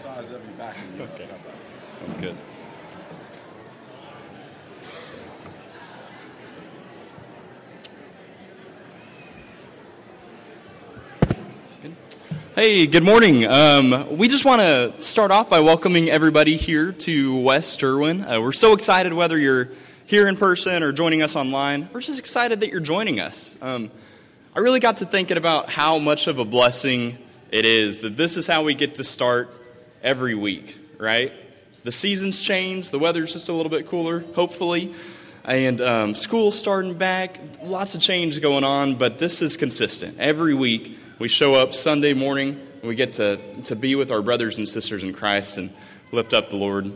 sides of your vacuum. Okay. Sounds good. Hey, good morning. Um, we just want to start off by welcoming everybody here to West Irwin. Uh, we're so excited whether you're here in person or joining us online. We're just excited that you're joining us. Um, I really got to thinking about how much of a blessing it is that this is how we get to start every week, right? The seasons change, the weather's just a little bit cooler, hopefully, and um, school's starting back. Lots of change going on, but this is consistent. Every week, we show up Sunday morning, we get to, to be with our brothers and sisters in Christ and lift up the Lord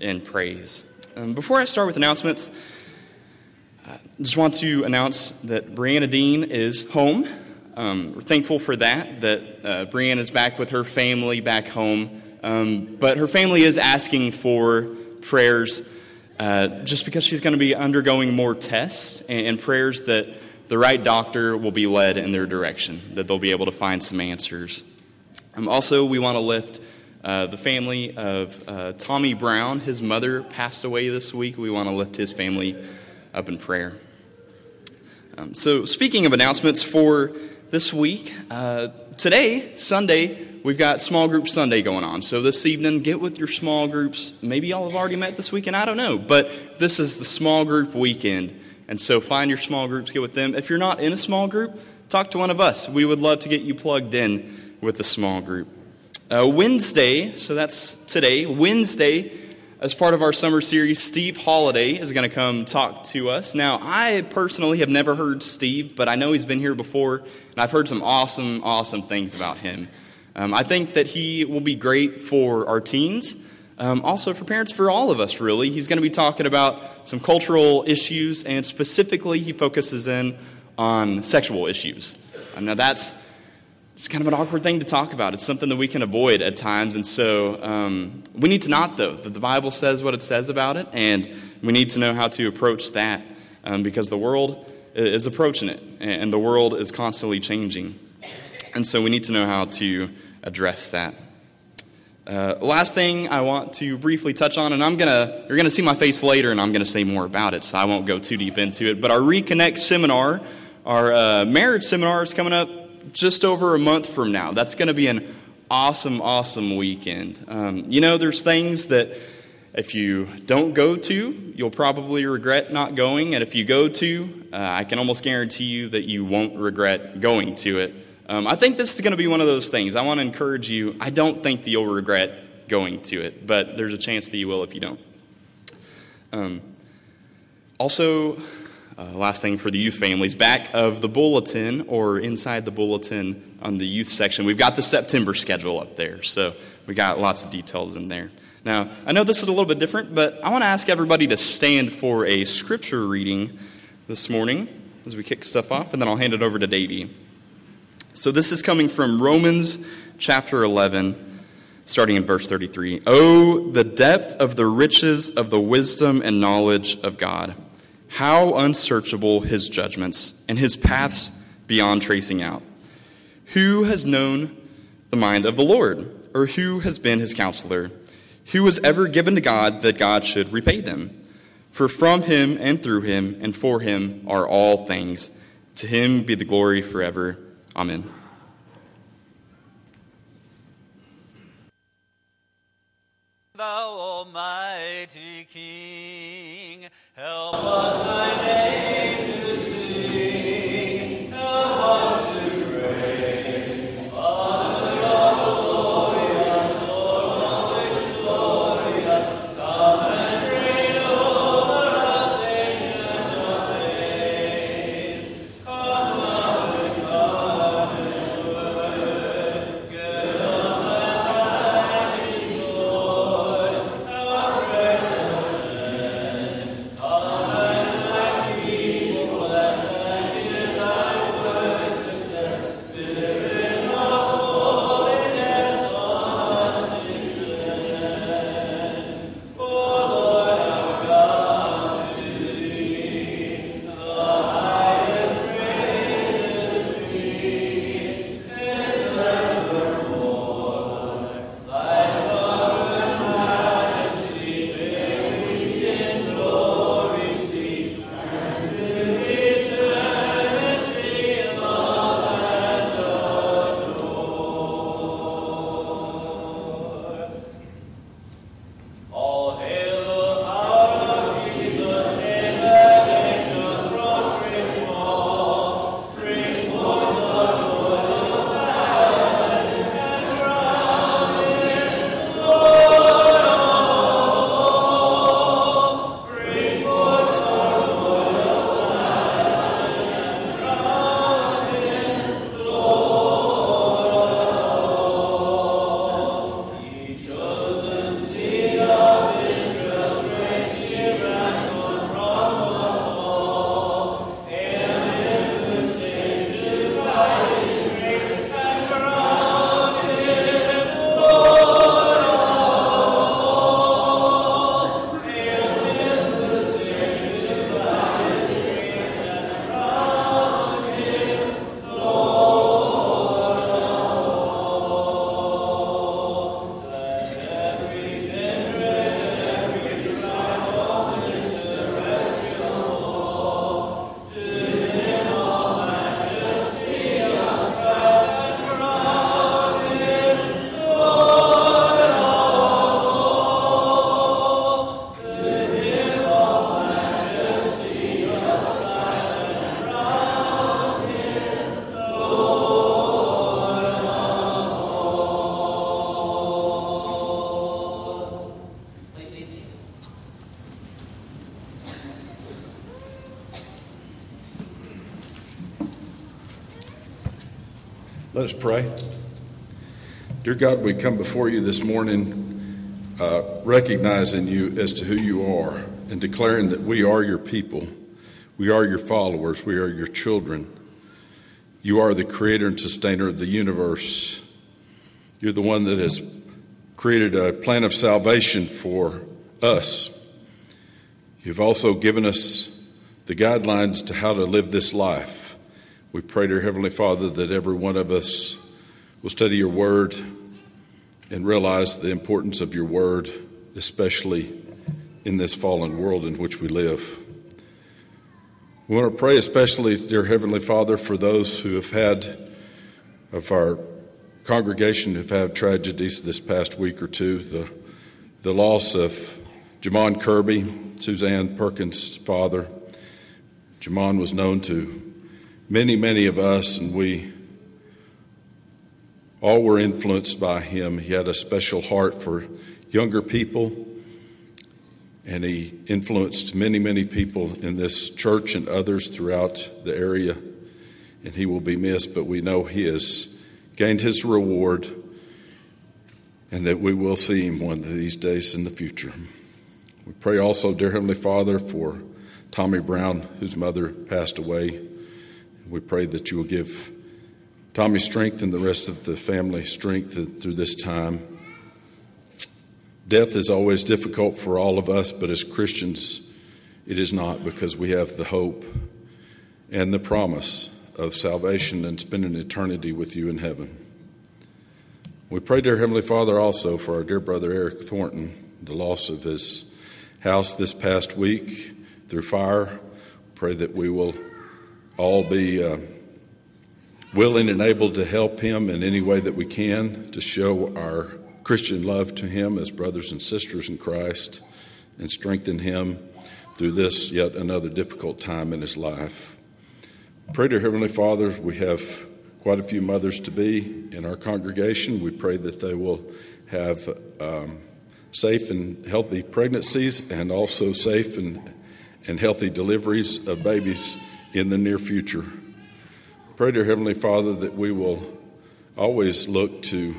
in praise. Um, before I start with announcements, I just want to announce that Brianna Dean is home. Um, we're thankful for that, that uh, Brianna is back with her family back home. Um, but her family is asking for prayers uh, just because she's going to be undergoing more tests and, and prayers that the right doctor will be led in their direction, that they'll be able to find some answers. Um, also, we want to lift uh, the family of uh, Tommy Brown. His mother passed away this week. We want to lift his family up in prayer. Um, so, speaking of announcements for this week, uh, today, Sunday, we've got small group Sunday going on. So, this evening, get with your small groups. Maybe y'all have already met this weekend, I don't know. But this is the small group weekend. And so find your small groups, get with them. If you're not in a small group, talk to one of us. We would love to get you plugged in with a small group. Uh, Wednesday, so that's today, Wednesday, as part of our summer series, Steve Holiday is going to come talk to us. Now, I personally have never heard Steve, but I know he's been here before, and I've heard some awesome, awesome things about him. Um, I think that he will be great for our teens. Um, also, for parents, for all of us, really, he's going to be talking about some cultural issues, and specifically, he focuses in on sexual issues. Um, now, that's it's kind of an awkward thing to talk about. It's something that we can avoid at times, and so um, we need to not, though, that the Bible says what it says about it, and we need to know how to approach that um, because the world is approaching it, and the world is constantly changing. And so we need to know how to address that. Uh, last thing I want to briefly touch on, and I'm gonna you're gonna see my face later, and I'm gonna say more about it, so I won't go too deep into it. But our Reconnect seminar, our uh, marriage seminar, is coming up just over a month from now. That's to be an awesome, awesome weekend. Um, you know, there's things that if you don't go to, you'll probably regret not going, and if you go to, uh, I can almost guarantee you that you won't regret going to it. Um, I think this is going to be one of those things. I want to encourage you. I don't think that you'll regret going to it, but there's a chance that you will if you don't. Um, also, uh, last thing for the youth families, back of the bulletin or inside the bulletin on the youth section, we've got the September schedule up there. So we got lots of details in there. Now, I know this is a little bit different, but I want to ask everybody to stand for a scripture reading this morning as we kick stuff off, and then I'll hand it over to Davey. So this is coming from Romans chapter 11, starting in verse 33. Oh, the depth of the riches of the wisdom and knowledge of God! How unsearchable his judgments and his paths beyond tracing out! Who has known the mind of the Lord, or who has been his counselor? Who was ever given to God that God should repay them? For from him and through him and for him are all things. To him be the glory forever. Amen. Thou Almighty King, help us thy name Let us pray. Dear God, we come before you this morning uh, recognizing you as to who you are and declaring that we are your people. We are your followers. We are your children. You are the creator and sustainer of the universe. You're the one that has created a plan of salvation for us. You've also given us the guidelines to how to live this life. We pray, dear Heavenly Father, that every one of us will study your word and realize the importance of your word, especially in this fallen world in which we live. We want to pray, especially, dear Heavenly Father, for those who have had, of our congregation, have had tragedies this past week or two. The, the loss of Jamon Kirby, Suzanne Perkins' father. Jamon was known to many, many of us, and we all were influenced by him. He had a special heart for younger people, and he influenced many, many people in this church and others throughout the area. And he will be missed, but we know he has gained his reward and that we will see him one of these days in the future. We pray also, dear Heavenly Father, for Tommy Brown, whose mother passed away. We pray that you will give Tommy strength and the rest of the family strength through this time. Death is always difficult for all of us, but as Christians, it is not because we have the hope and the promise of salvation and spending eternity with you in heaven. We pray, dear Heavenly Father, also for our dear brother Eric Thornton, the loss of his house this past week through fire. Pray that we will all be uh, willing and able to help him in any way that we can to show our Christian love to him as brothers and sisters in Christ and strengthen him through this yet another difficult time in his life. Pray to Heavenly Father, we have quite a few mothers to be in our congregation. We pray that they will have um, safe and healthy pregnancies and also safe and, and healthy deliveries of babies in the near future. Pray, dear Heavenly Father, that we will always look to,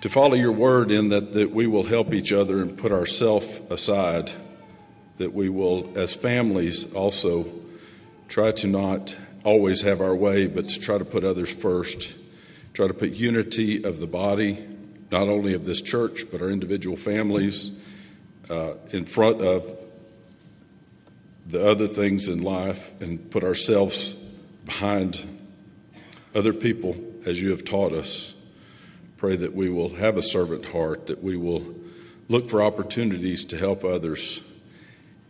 to follow your word in that, that we will help each other and put ourselves aside, that we will, as families, also try to not always have our way, but to try to put others first, try to put unity of the body, not only of this church, but our individual families, uh, in front of the other things in life and put ourselves behind other people as you have taught us. Pray that we will have a servant heart, that we will look for opportunities to help others.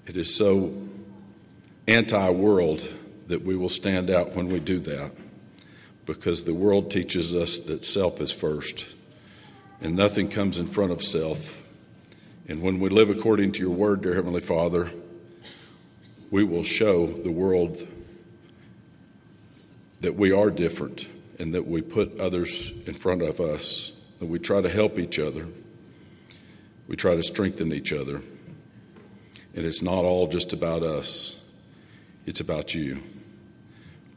It is so anti world that we will stand out when we do that because the world teaches us that self is first and nothing comes in front of self. And when we live according to your word, dear Heavenly Father, we will show the world that we are different and that we put others in front of us, that we try to help each other, we try to strengthen each other. And it's not all just about us, it's about you.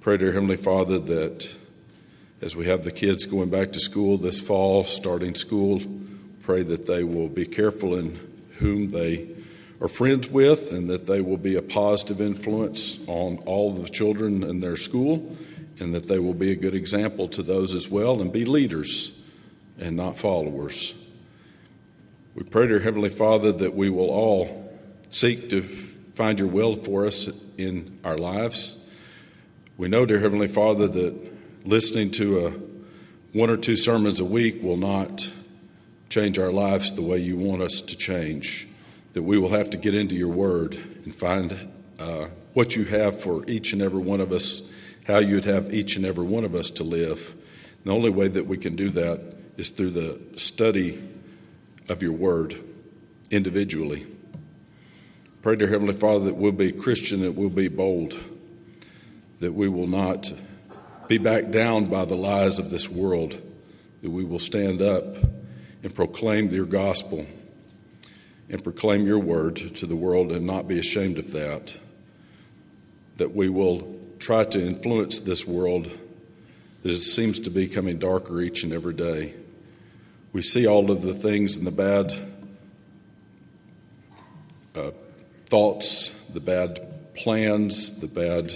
Pray, dear Heavenly Father, that as we have the kids going back to school this fall, starting school, pray that they will be careful in whom they are friends with and that they will be a positive influence on all of the children in their school and that they will be a good example to those as well and be leaders and not followers. We pray, dear Heavenly Father, that we will all seek to find your will for us in our lives. We know, dear Heavenly Father, that listening to a one or two sermons a week will not change our lives the way you want us to change that we will have to get into your word and find uh, what you have for each and every one of us, how you'd have each and every one of us to live. And the only way that we can do that is through the study of your word individually. Pray, dear Heavenly Father, that we'll be Christian, that we'll be bold, that we will not be backed down by the lies of this world, that we will stand up and proclaim your gospel and proclaim your word to the world and not be ashamed of that. That we will try to influence this world that it seems to be coming darker each and every day. We see all of the things and the bad uh, thoughts, the bad plans, the bad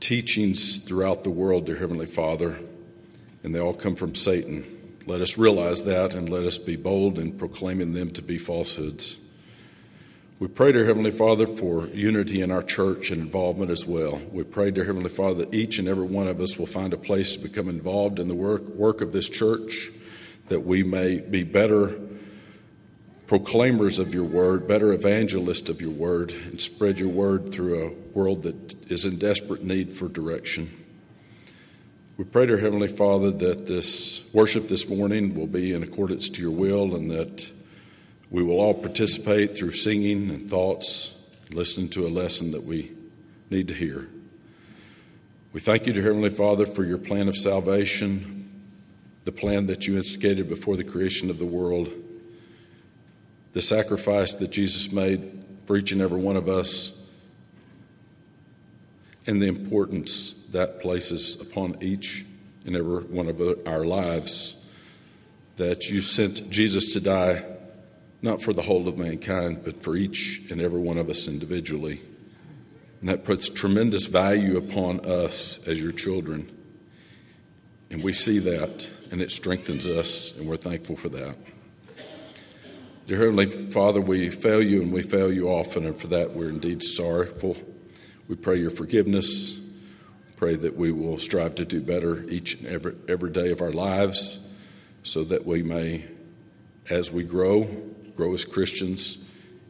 teachings throughout the world, dear Heavenly Father, and they all come from Satan. Let us realize that and let us be bold in proclaiming them to be falsehoods. We pray, dear Heavenly Father, for unity in our church and involvement as well. We pray, dear Heavenly Father, that each and every one of us will find a place to become involved in the work, work of this church, that we may be better proclaimers of your word, better evangelists of your word, and spread your word through a world that is in desperate need for direction. We pray, dear Heavenly Father, that this worship this morning will be in accordance to your will and that we will all participate through singing and thoughts, listening to a lesson that we need to hear. We thank you, dear Heavenly Father, for your plan of salvation, the plan that you instigated before the creation of the world, the sacrifice that Jesus made for each and every one of us, and the importance that places upon each and every one of our lives. That you sent Jesus to die not for the whole of mankind, but for each and every one of us individually. And that puts tremendous value upon us as your children. And we see that, and it strengthens us, and we're thankful for that. Dear Heavenly Father, we fail you, and we fail you often, and for that we're indeed sorrowful. We pray your forgiveness. Pray that we will strive to do better each and every, every day of our lives so that we may, as we grow, grow as Christians,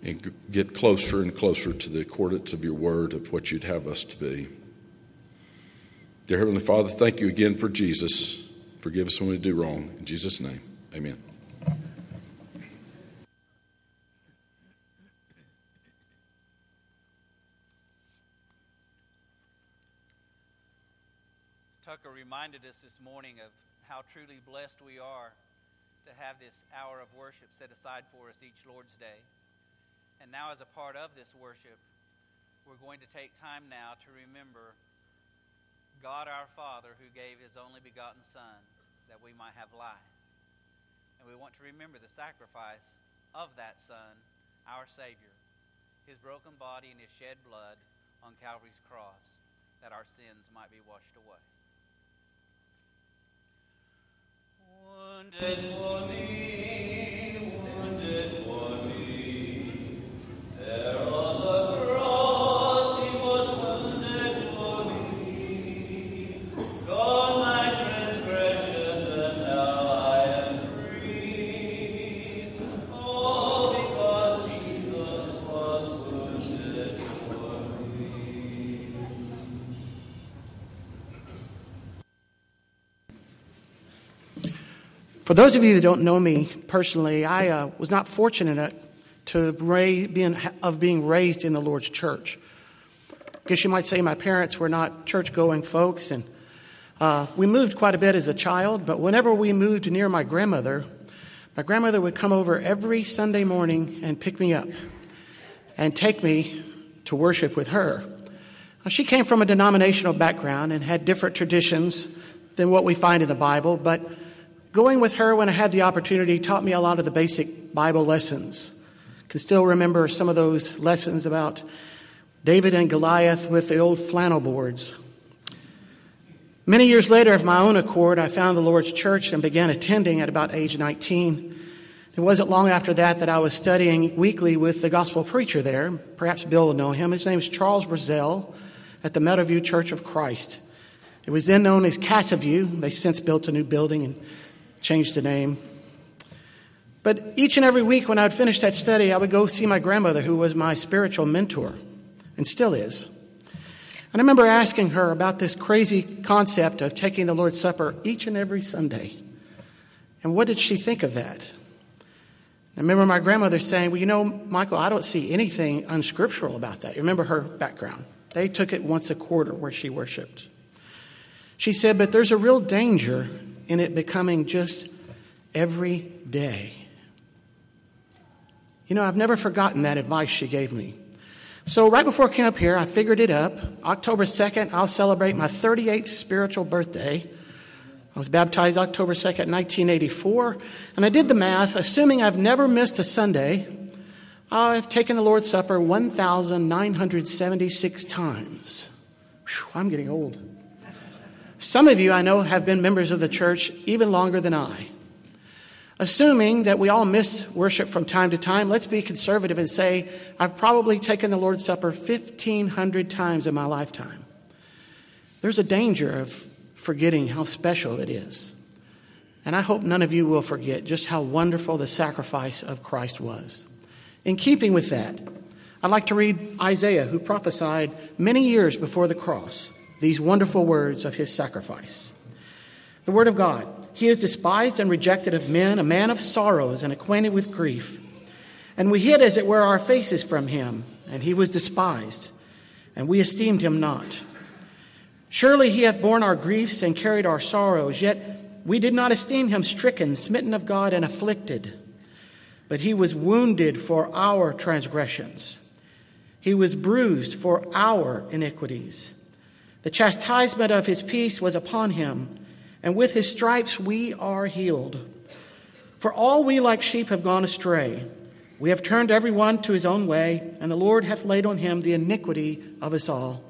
and get closer and closer to the accordance of your word of what you'd have us to be. Dear Heavenly Father, thank you again for Jesus. Forgive us when we do wrong. In Jesus' name, amen. Tucker reminded us this morning of how truly blessed we are to have this hour of worship set aside for us each Lord's Day. And now, as a part of this worship, we're going to take time now to remember God our Father who gave his only begotten Son that we might have life. And we want to remember the sacrifice of that Son, our Savior, his broken body and his shed blood on Calvary's cross that our sins might be washed away. Wounded for me, wounded for me. There on the For those of you that don't know me personally, I uh, was not fortunate to ra- being, of being raised in the Lord's church. I guess you might say my parents were not church going folks, and uh, we moved quite a bit as a child, but whenever we moved near my grandmother, my grandmother would come over every Sunday morning and pick me up and take me to worship with her. Now, she came from a denominational background and had different traditions than what we find in the Bible, but going with her when I had the opportunity taught me a lot of the basic Bible lessons. I can still remember some of those lessons about David and Goliath with the old flannel boards. Many years later, of my own accord, I found the Lord's church and began attending at about age 19. It wasn't long after that that I was studying weekly with the gospel preacher there. Perhaps Bill will know him. His name is Charles Brazell at the Meadowview Church of Christ. It was then known as Cassaview. They since built a new building and changed the name. But each and every week when I would finish that study, I would go see my grandmother, who was my spiritual mentor and still is. And I remember asking her about this crazy concept of taking the Lord's Supper each and every Sunday. And what did she think of that? I remember my grandmother saying, Well, you know, Michael, I don't see anything unscriptural about that. You remember her background. They took it once a quarter where she worshiped. She said, But there's a real danger in it becoming just every day. You know, I've never forgotten that advice she gave me. So, right before I came up here, I figured it up. October 2nd, I'll celebrate my 38th spiritual birthday I was baptized October 2nd, 1984, and I did the math. Assuming I've never missed a Sunday, I've taken the Lord's Supper 1,976 times. Whew, I'm getting old. Some of you I know have been members of the church even longer than I. Assuming that we all miss worship from time to time, let's be conservative and say, I've probably taken the Lord's Supper 1,500 times in my lifetime. There's a danger of forgetting how special it is. And I hope none of you will forget just how wonderful the sacrifice of Christ was. In keeping with that, I'd like to read Isaiah, who prophesied many years before the cross these wonderful words of his sacrifice. The Word of God He is despised and rejected of men, a man of sorrows and acquainted with grief. And we hid, as it were, our faces from him, and he was despised, and we esteemed him not. Surely he hath borne our griefs and carried our sorrows, yet we did not esteem him stricken, smitten of God, and afflicted. But he was wounded for our transgressions, he was bruised for our iniquities. The chastisement of his peace was upon him, and with his stripes we are healed. For all we like sheep have gone astray. We have turned every one to his own way, and the Lord hath laid on him the iniquity of us all.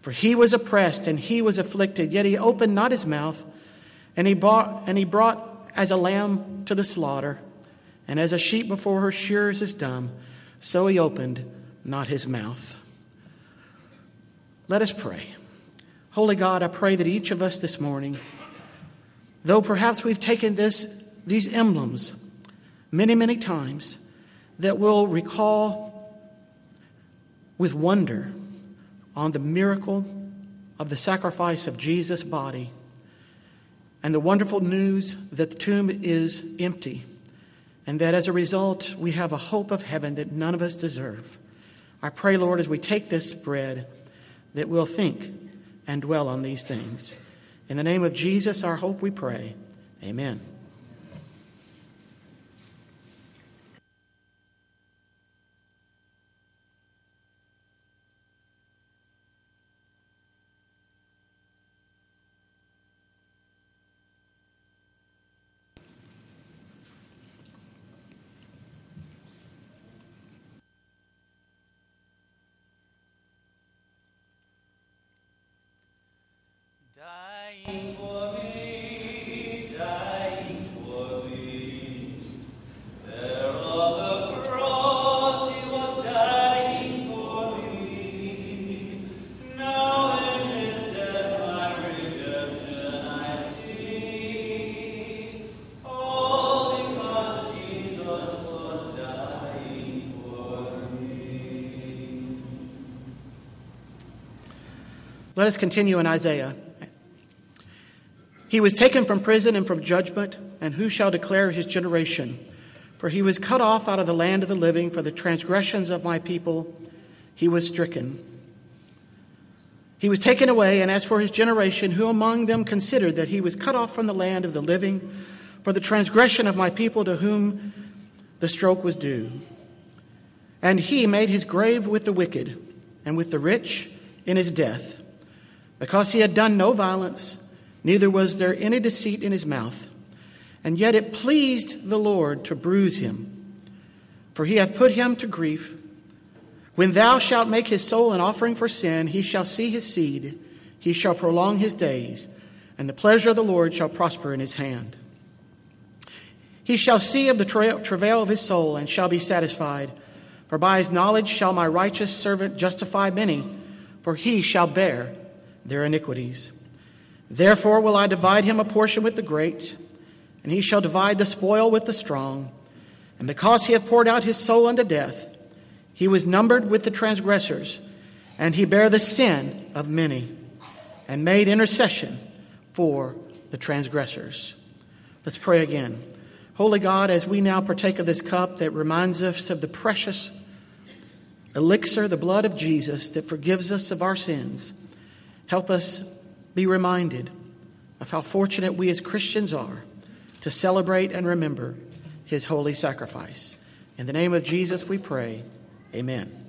For he was oppressed and he was afflicted, yet he opened not his mouth, and he brought, and he brought as a lamb to the slaughter, and as a sheep before her shearers is dumb, so he opened not his mouth. Let us pray. Holy God, I pray that each of us this morning, though perhaps we've taken this, these emblems many, many times, that we'll recall with wonder on the miracle of the sacrifice of Jesus' body and the wonderful news that the tomb is empty and that as a result we have a hope of heaven that none of us deserve. I pray, Lord, as we take this bread, that we'll think and dwell on these things. In the name of Jesus, our hope, we pray. Amen. Let us continue in Isaiah. He was taken from prison and from judgment, and who shall declare his generation? For he was cut off out of the land of the living for the transgressions of my people. He was stricken. He was taken away, and as for his generation, who among them considered that he was cut off from the land of the living for the transgression of my people to whom the stroke was due? And he made his grave with the wicked and with the rich in his death, because he had done no violence neither was there any deceit in his mouth. And yet it pleased the Lord to bruise him, for he hath put him to grief. When thou shalt make his soul an offering for sin, he shall see his seed, he shall prolong his days, and the pleasure of the Lord shall prosper in his hand. He shall see of the tra- travail of his soul, and shall be satisfied. For by his knowledge shall my righteous servant justify many, for he shall bear their iniquities. Therefore will I divide him a portion with the great, and he shall divide the spoil with the strong. And because he hath poured out his soul unto death, he was numbered with the transgressors, and he bare the sin of many, and made intercession for the transgressors. Let's pray again. Holy God, as we now partake of this cup that reminds us of the precious elixir, the blood of Jesus that forgives us of our sins, help us be reminded of how fortunate we as Christians are to celebrate and remember his holy sacrifice. In the name of Jesus we pray. Amen.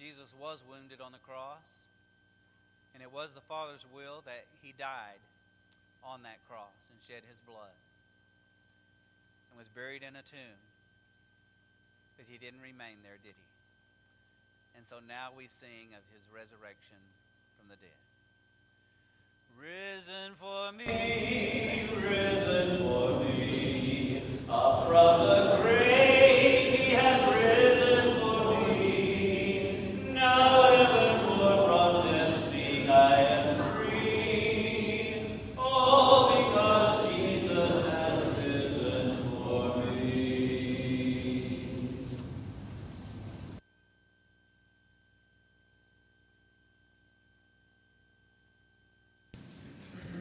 Jesus was wounded on the cross, and it was the Father's will that he died on that cross and shed his blood and was buried in a tomb. But he didn't remain there, did he? And so now we sing of his resurrection from the dead. Risen for me, risen for me, up from the grave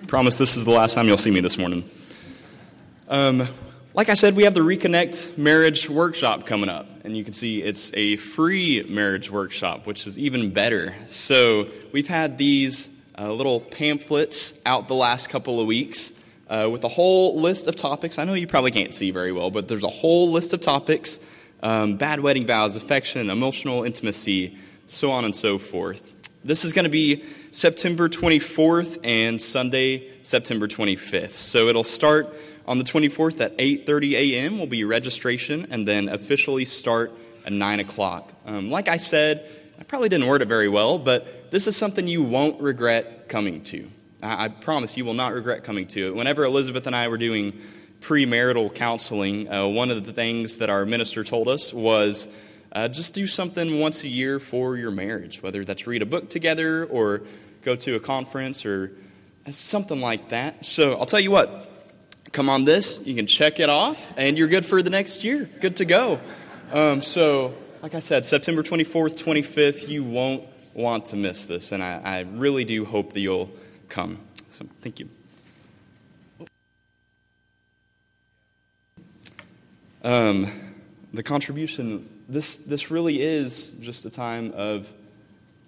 Promise this is the last time you'll see me this morning. Um, like I said, we have the Reconnect Marriage Workshop coming up, and you can see it's a free marriage workshop, which is even better. So we've had these uh, little pamphlets out the last couple of weeks uh, with a whole list of topics. I know you probably can't see very well, but there's a whole list of topics um, bad wedding vows, affection, emotional intimacy, so on and so forth. This is going to be September 24th and Sunday, September 25th. So it'll start on the 24th at 8:30 a.m. will be registration, and then officially start at 9 o'clock. Um, like I said, I probably didn't word it very well, but this is something you won't regret coming to. I, I promise you will not regret coming to it. Whenever Elizabeth and I were doing premarital counseling, uh, one of the things that our minister told us was uh, just do something once a year for your marriage, whether that's read a book together or go to a conference or something like that. So I'll tell you what, come on this, you can check it off, and you're good for the next year. Good to go. Um, so, like I said, September 24th, 25th, you won't want to miss this, and I, I really do hope that you'll come. So, thank you. Um, the contribution, this, this really is just a time of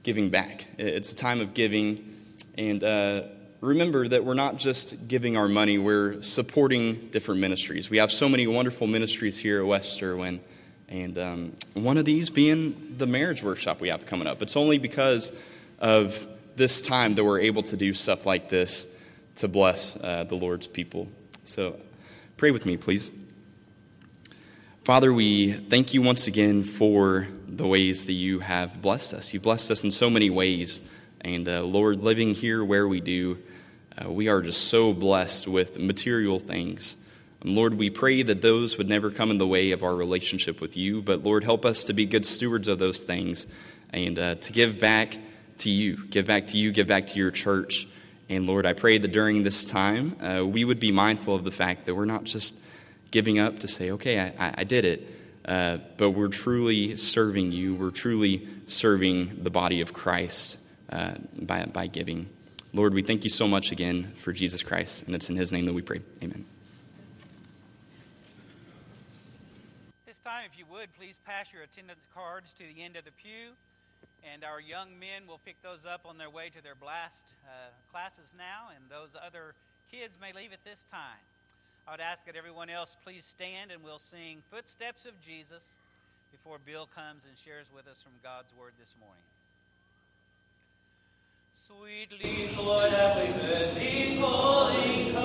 giving back. It's a time of giving. And uh, remember that we're not just giving our money, we're supporting different ministries. We have so many wonderful ministries here at West Irwin. And um, one of these being the marriage workshop we have coming up. It's only because of this time that we're able to do stuff like this to bless uh, the Lord's people. So pray with me, please. Father, we thank you once again for the ways that you have blessed us. You've blessed us in so many ways. And uh, Lord, living here where we do, uh, we are just so blessed with material things. And Lord, we pray that those would never come in the way of our relationship with you. But Lord, help us to be good stewards of those things and uh, to give back to you, give back to you, give back to your church. And Lord, I pray that during this time, uh, we would be mindful of the fact that we're not just giving up to say, okay, I, I did it. Uh, but we're truly serving you. We're truly serving the body of Christ uh, by, by giving. Lord, we thank you so much again for Jesus Christ, and it's in his name that we pray. Amen. This time, if you would, please pass your attendance cards to the end of the pew, and our young men will pick those up on their way to their blast uh, classes now, and those other kids may leave at this time. I would ask that everyone else please stand and we'll sing Footsteps of Jesus before Bill comes and shares with us from God's Word this morning. Sweetly, Lord, have we heard thee come,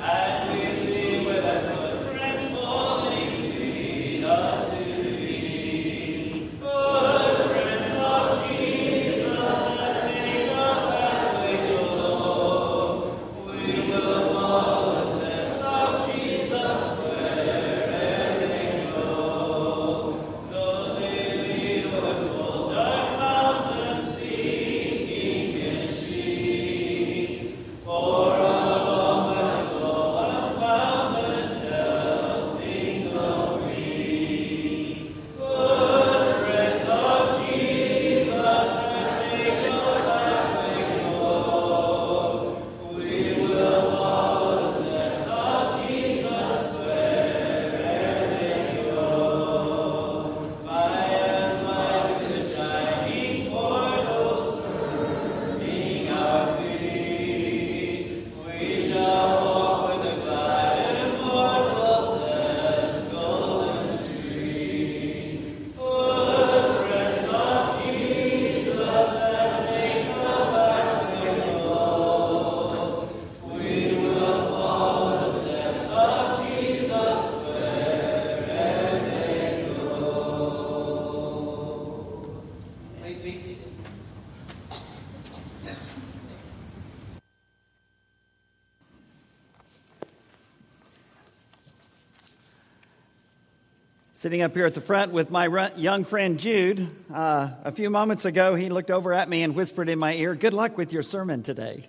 as we see with our footprints falling, lead us sitting up here at the front with my young friend Jude. Uh, a few moments ago, he looked over at me and whispered in my ear, Good luck with your sermon today.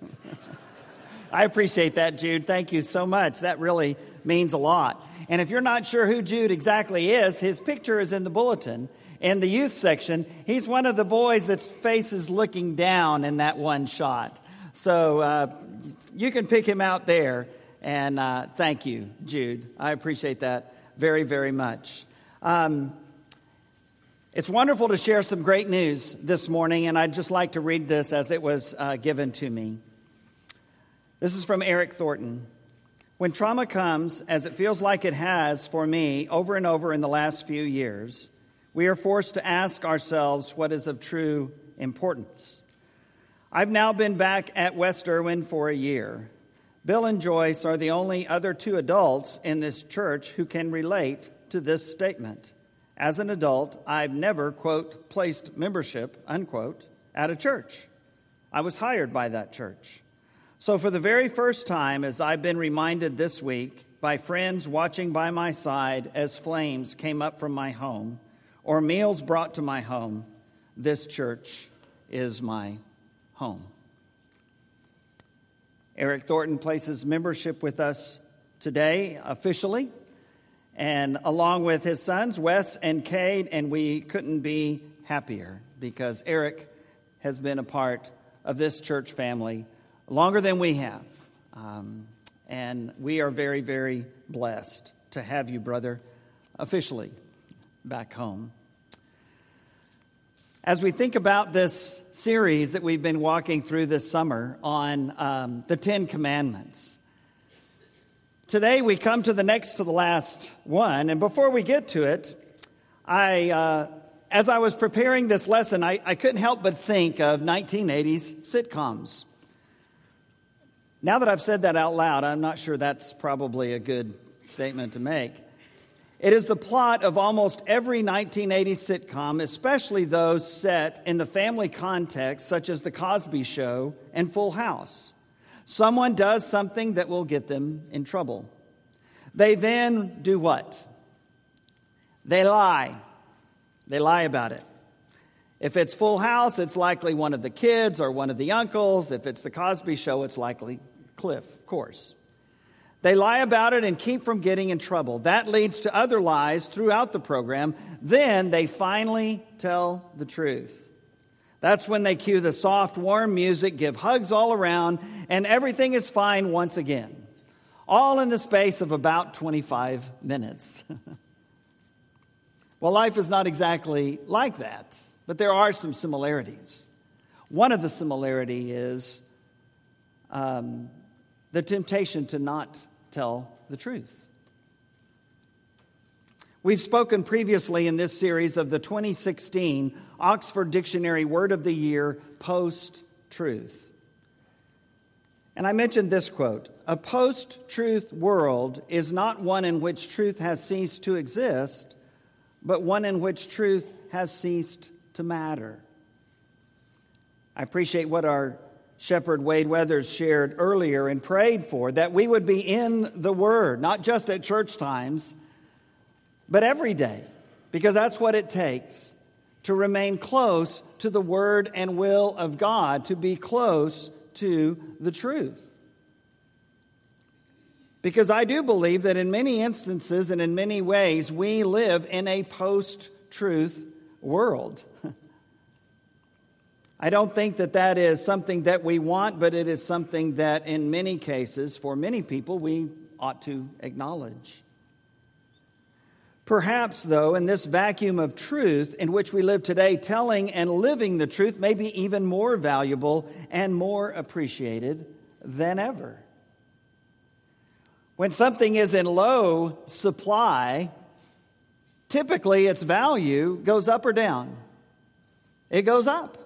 I appreciate that, Jude. Thank you so much. That really means a lot. And if you're not sure who Jude exactly is, his picture is in the bulletin. In the youth section, he's one of the boys that's face is looking down in that one shot. So uh, you can pick him out there. And uh, thank you, Jude. I appreciate that very, very much. Um, it's wonderful to share some great news this morning, and I'd just like to read this as it was uh, given to me. This is from Eric Thornton. When trauma comes, as it feels like it has for me over and over in the last few years, we are forced to ask ourselves what is of true importance. I've now been back at West Irwin for a year. Bill and Joyce are the only other two adults in this church who can relate to this statement. As an adult, I've never, quote, placed membership, unquote, at a church. I was hired by that church. So, for the very first time, as I've been reminded this week by friends watching by my side as flames came up from my home or meals brought to my home, this church is my home. Eric Thornton places membership with us today officially, and along with his sons, Wes and Cade, and we couldn't be happier because Eric has been a part of this church family longer than we have. Um, and we are very, very blessed to have you, brother, officially back home. As we think about this series that we've been walking through this summer on um, the Ten Commandments, today we come to the next to the last one. And before we get to it, I, uh, as I was preparing this lesson, I, I couldn't help but think of 1980s sitcoms. Now that I've said that out loud, I'm not sure that's probably a good statement to make. It is the plot of almost every 1980s sitcom, especially those set in the family context, such as The Cosby Show and Full House. Someone does something that will get them in trouble. They then do what? They lie. They lie about it. If it's Full House, it's likely one of the kids or one of the uncles. If it's The Cosby Show, it's likely Cliff, of course. They lie about it and keep from getting in trouble. That leads to other lies throughout the program. Then they finally tell the truth. That's when they cue the soft, warm music, give hugs all around, and everything is fine once again. All in the space of about 25 minutes. well, life is not exactly like that. But there are some similarities. One of the similarity is um, the temptation to not tell the truth. We've spoken previously in this series of the 2016 Oxford Dictionary Word of the Year post truth. And I mentioned this quote A post truth world is not one in which truth has ceased to exist, but one in which truth has ceased to matter. I appreciate what our shepherd Wade Weathers shared earlier and prayed for that we would be in the Word, not just at church times, but every day, because that's what it takes to remain close to the Word and will of God, to be close to the truth. Because I do believe that in many instances and in many ways, we live in a post truth world. I don't think that that is something that we want, but it is something that in many cases, for many people, we ought to acknowledge. Perhaps, though, in this vacuum of truth in which we live today, telling and living the truth may be even more valuable and more appreciated than ever. When something is in low supply, typically its value goes up or down. It goes up.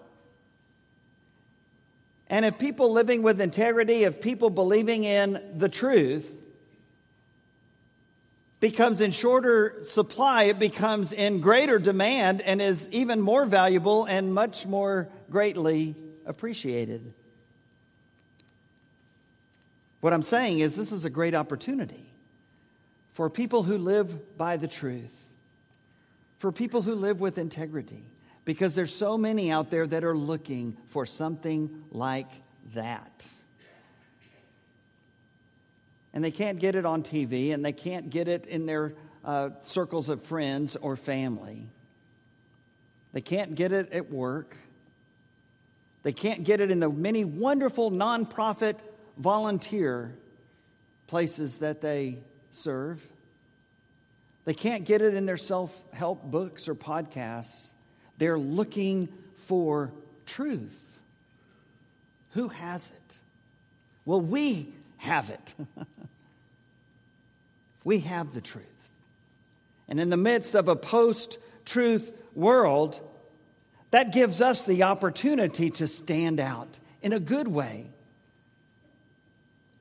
And if people living with integrity, if people believing in the truth, becomes in shorter supply, it becomes in greater demand and is even more valuable and much more greatly appreciated. What I'm saying is, this is a great opportunity for people who live by the truth for people who live with integrity because there's so many out there that are looking for something like that. And they can't get it on TV and they can't get it in their uh, circles of friends or family. They can't get it at work. They can't get it in the many wonderful nonprofit volunteer places that they serve. They can't get it in their self help books or podcasts. They're looking for truth. Who has it? Well, we have it. we have the truth. And in the midst of a post truth world, that gives us the opportunity to stand out in a good way.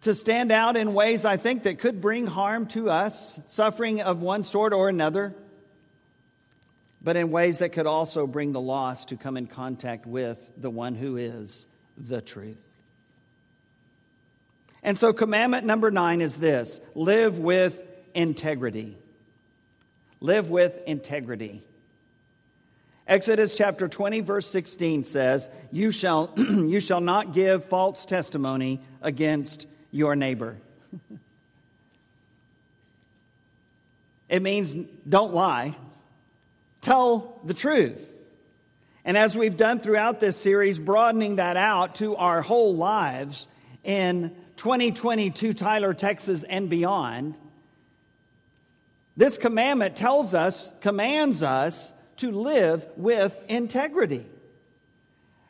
To stand out in ways I think that could bring harm to us, suffering of one sort or another, but in ways that could also bring the lost to come in contact with the one who is the truth. And so, commandment number nine is this live with integrity. Live with integrity. Exodus chapter 20, verse 16 says, You shall, you shall not give false testimony against your neighbor. it means don't lie, tell the truth. And as we've done throughout this series, broadening that out to our whole lives in 2022, Tyler, Texas, and beyond, this commandment tells us, commands us to live with integrity.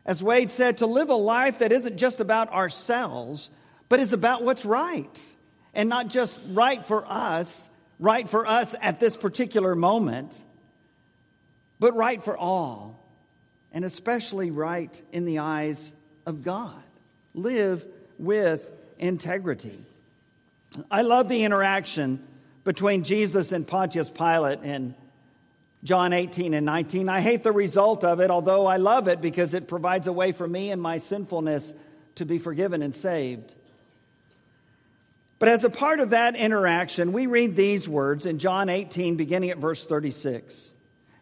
As Wade said, to live a life that isn't just about ourselves, but is about what's right. And not just right for us, right for us at this particular moment, but right for all. And especially right in the eyes of God. Live with integrity. I love the interaction between Jesus and Pontius Pilate in John 18 and 19. I hate the result of it, although I love it because it provides a way for me and my sinfulness to be forgiven and saved. But as a part of that interaction, we read these words in John 18, beginning at verse 36.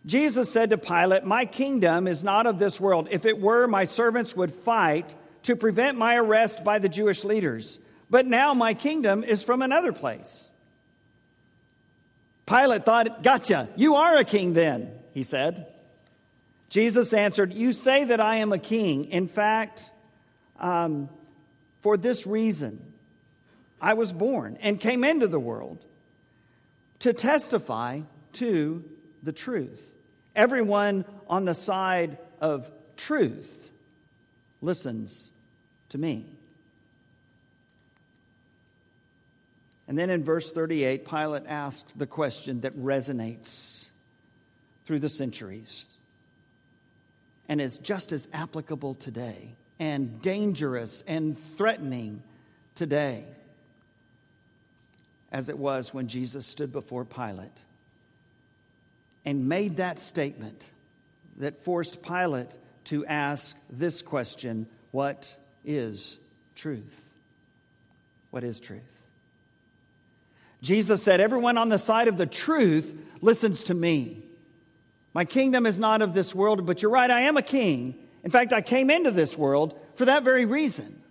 Jesus said to Pilate, My kingdom is not of this world. If it were, my servants would fight to prevent my arrest by the Jewish leaders. But now my kingdom is from another place. Pilate thought, Gotcha, you are a king then, he said. Jesus answered, You say that I am a king. In fact, um, for this reason, I was born and came into the world to testify to the truth. Everyone on the side of truth listens to me. And then in verse 38, Pilate asked the question that resonates through the centuries and is just as applicable today and dangerous and threatening today as it was when Jesus stood before Pilate and made that statement that forced Pilate to ask this question What is truth? What is truth? Jesus said, Everyone on the side of the truth listens to me. My kingdom is not of this world, but you're right, I am a king. In fact, I came into this world for that very reason.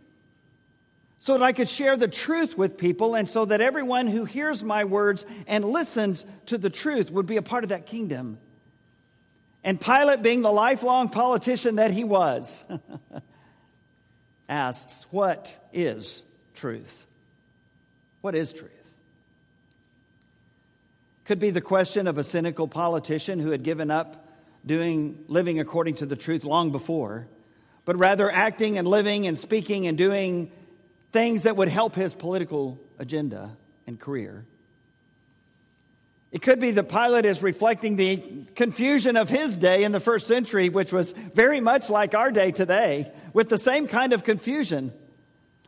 So that I could share the truth with people, and so that everyone who hears my words and listens to the truth would be a part of that kingdom. And Pilate, being the lifelong politician that he was, asks, What is truth? What is truth? Could be the question of a cynical politician who had given up doing living according to the truth long before, but rather acting and living and speaking and doing things that would help his political agenda and career. It could be that Pilate is reflecting the confusion of his day in the first century, which was very much like our day today, with the same kind of confusion.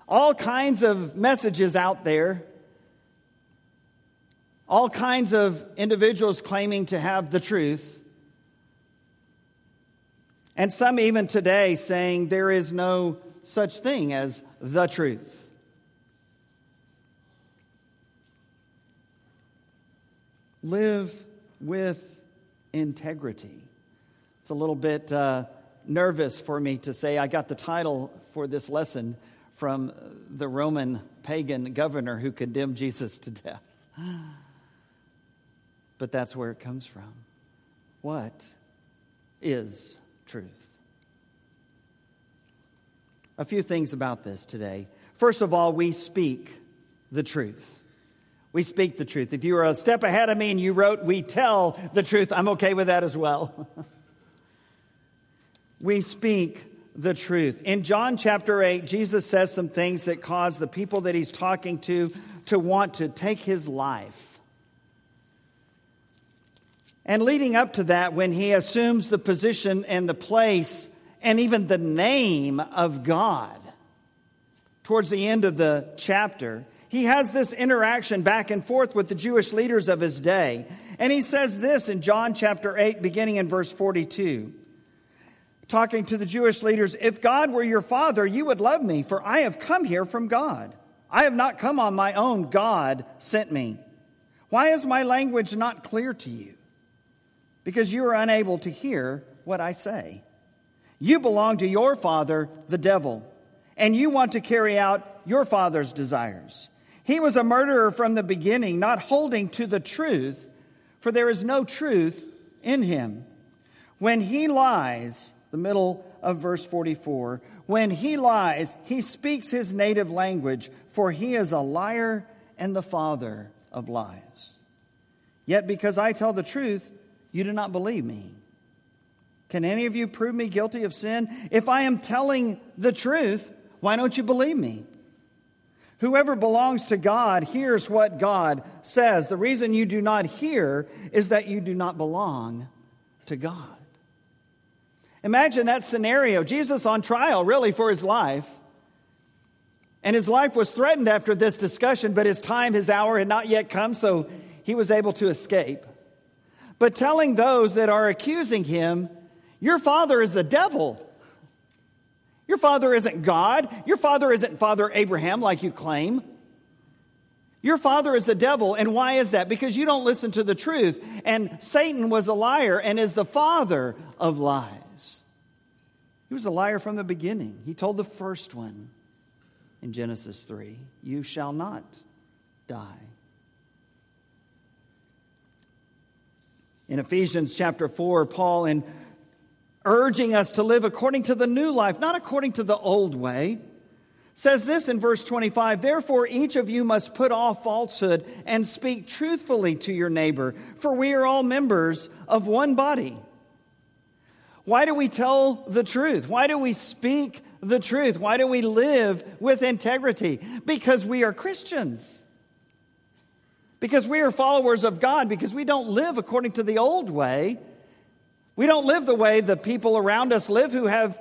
All kinds of messages out there all kinds of individuals claiming to have the truth, and some even today saying there is no such thing as the truth. Live with integrity. It's a little bit uh, nervous for me to say I got the title for this lesson from the Roman pagan governor who condemned Jesus to death. But that's where it comes from. What is truth? A few things about this today. First of all, we speak the truth. We speak the truth. If you were a step ahead of me and you wrote, we tell the truth, I'm okay with that as well. we speak the truth. In John chapter 8, Jesus says some things that cause the people that he's talking to to want to take his life. And leading up to that, when he assumes the position and the place and even the name of God, towards the end of the chapter, he has this interaction back and forth with the Jewish leaders of his day. And he says this in John chapter 8, beginning in verse 42. Talking to the Jewish leaders, if God were your father, you would love me, for I have come here from God. I have not come on my own, God sent me. Why is my language not clear to you? Because you are unable to hear what I say. You belong to your father, the devil, and you want to carry out your father's desires. He was a murderer from the beginning, not holding to the truth, for there is no truth in him. When he lies, the middle of verse 44, when he lies, he speaks his native language, for he is a liar and the father of lies. Yet because I tell the truth, you do not believe me. Can any of you prove me guilty of sin? If I am telling the truth, why don't you believe me? Whoever belongs to God hears what God says. The reason you do not hear is that you do not belong to God. Imagine that scenario. Jesus on trial, really, for his life. And his life was threatened after this discussion, but his time, his hour had not yet come, so he was able to escape but telling those that are accusing him, Your father is the devil. Your father isn't God. Your father isn't Father Abraham like you claim. Your father is the devil. And why is that? Because you don't listen to the truth. And Satan was a liar and is the father of lies. He was a liar from the beginning. He told the first one in Genesis 3 You shall not die. In Ephesians chapter 4, Paul, in urging us to live according to the new life, not according to the old way, says this in verse 25 Therefore, each of you must put off falsehood and speak truthfully to your neighbor, for we are all members of one body. Why do we tell the truth? Why do we speak the truth? Why do we live with integrity? Because we are Christians. Because we are followers of God, because we don't live according to the old way. We don't live the way the people around us live who have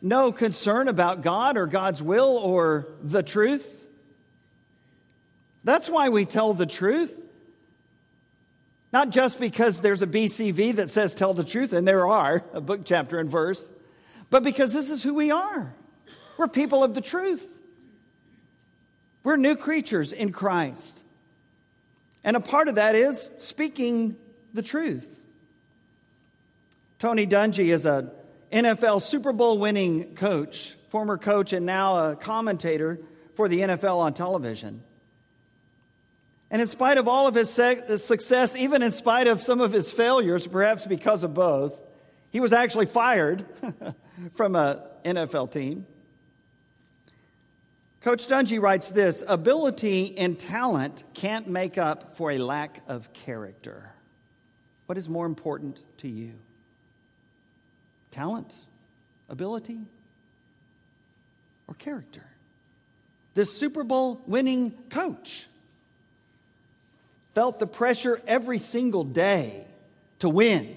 no concern about God or God's will or the truth. That's why we tell the truth. Not just because there's a BCV that says tell the truth, and there are, a book, chapter, and verse, but because this is who we are. We're people of the truth. We're new creatures in Christ. And a part of that is speaking the truth. Tony Dungy is a NFL Super Bowl winning coach, former coach, and now a commentator for the NFL on television. And in spite of all of his success, even in spite of some of his failures, perhaps because of both, he was actually fired from an NFL team. Coach Dungy writes this ability and talent can't make up for a lack of character. What is more important to you? Talent, ability, or character? This Super Bowl winning coach felt the pressure every single day to win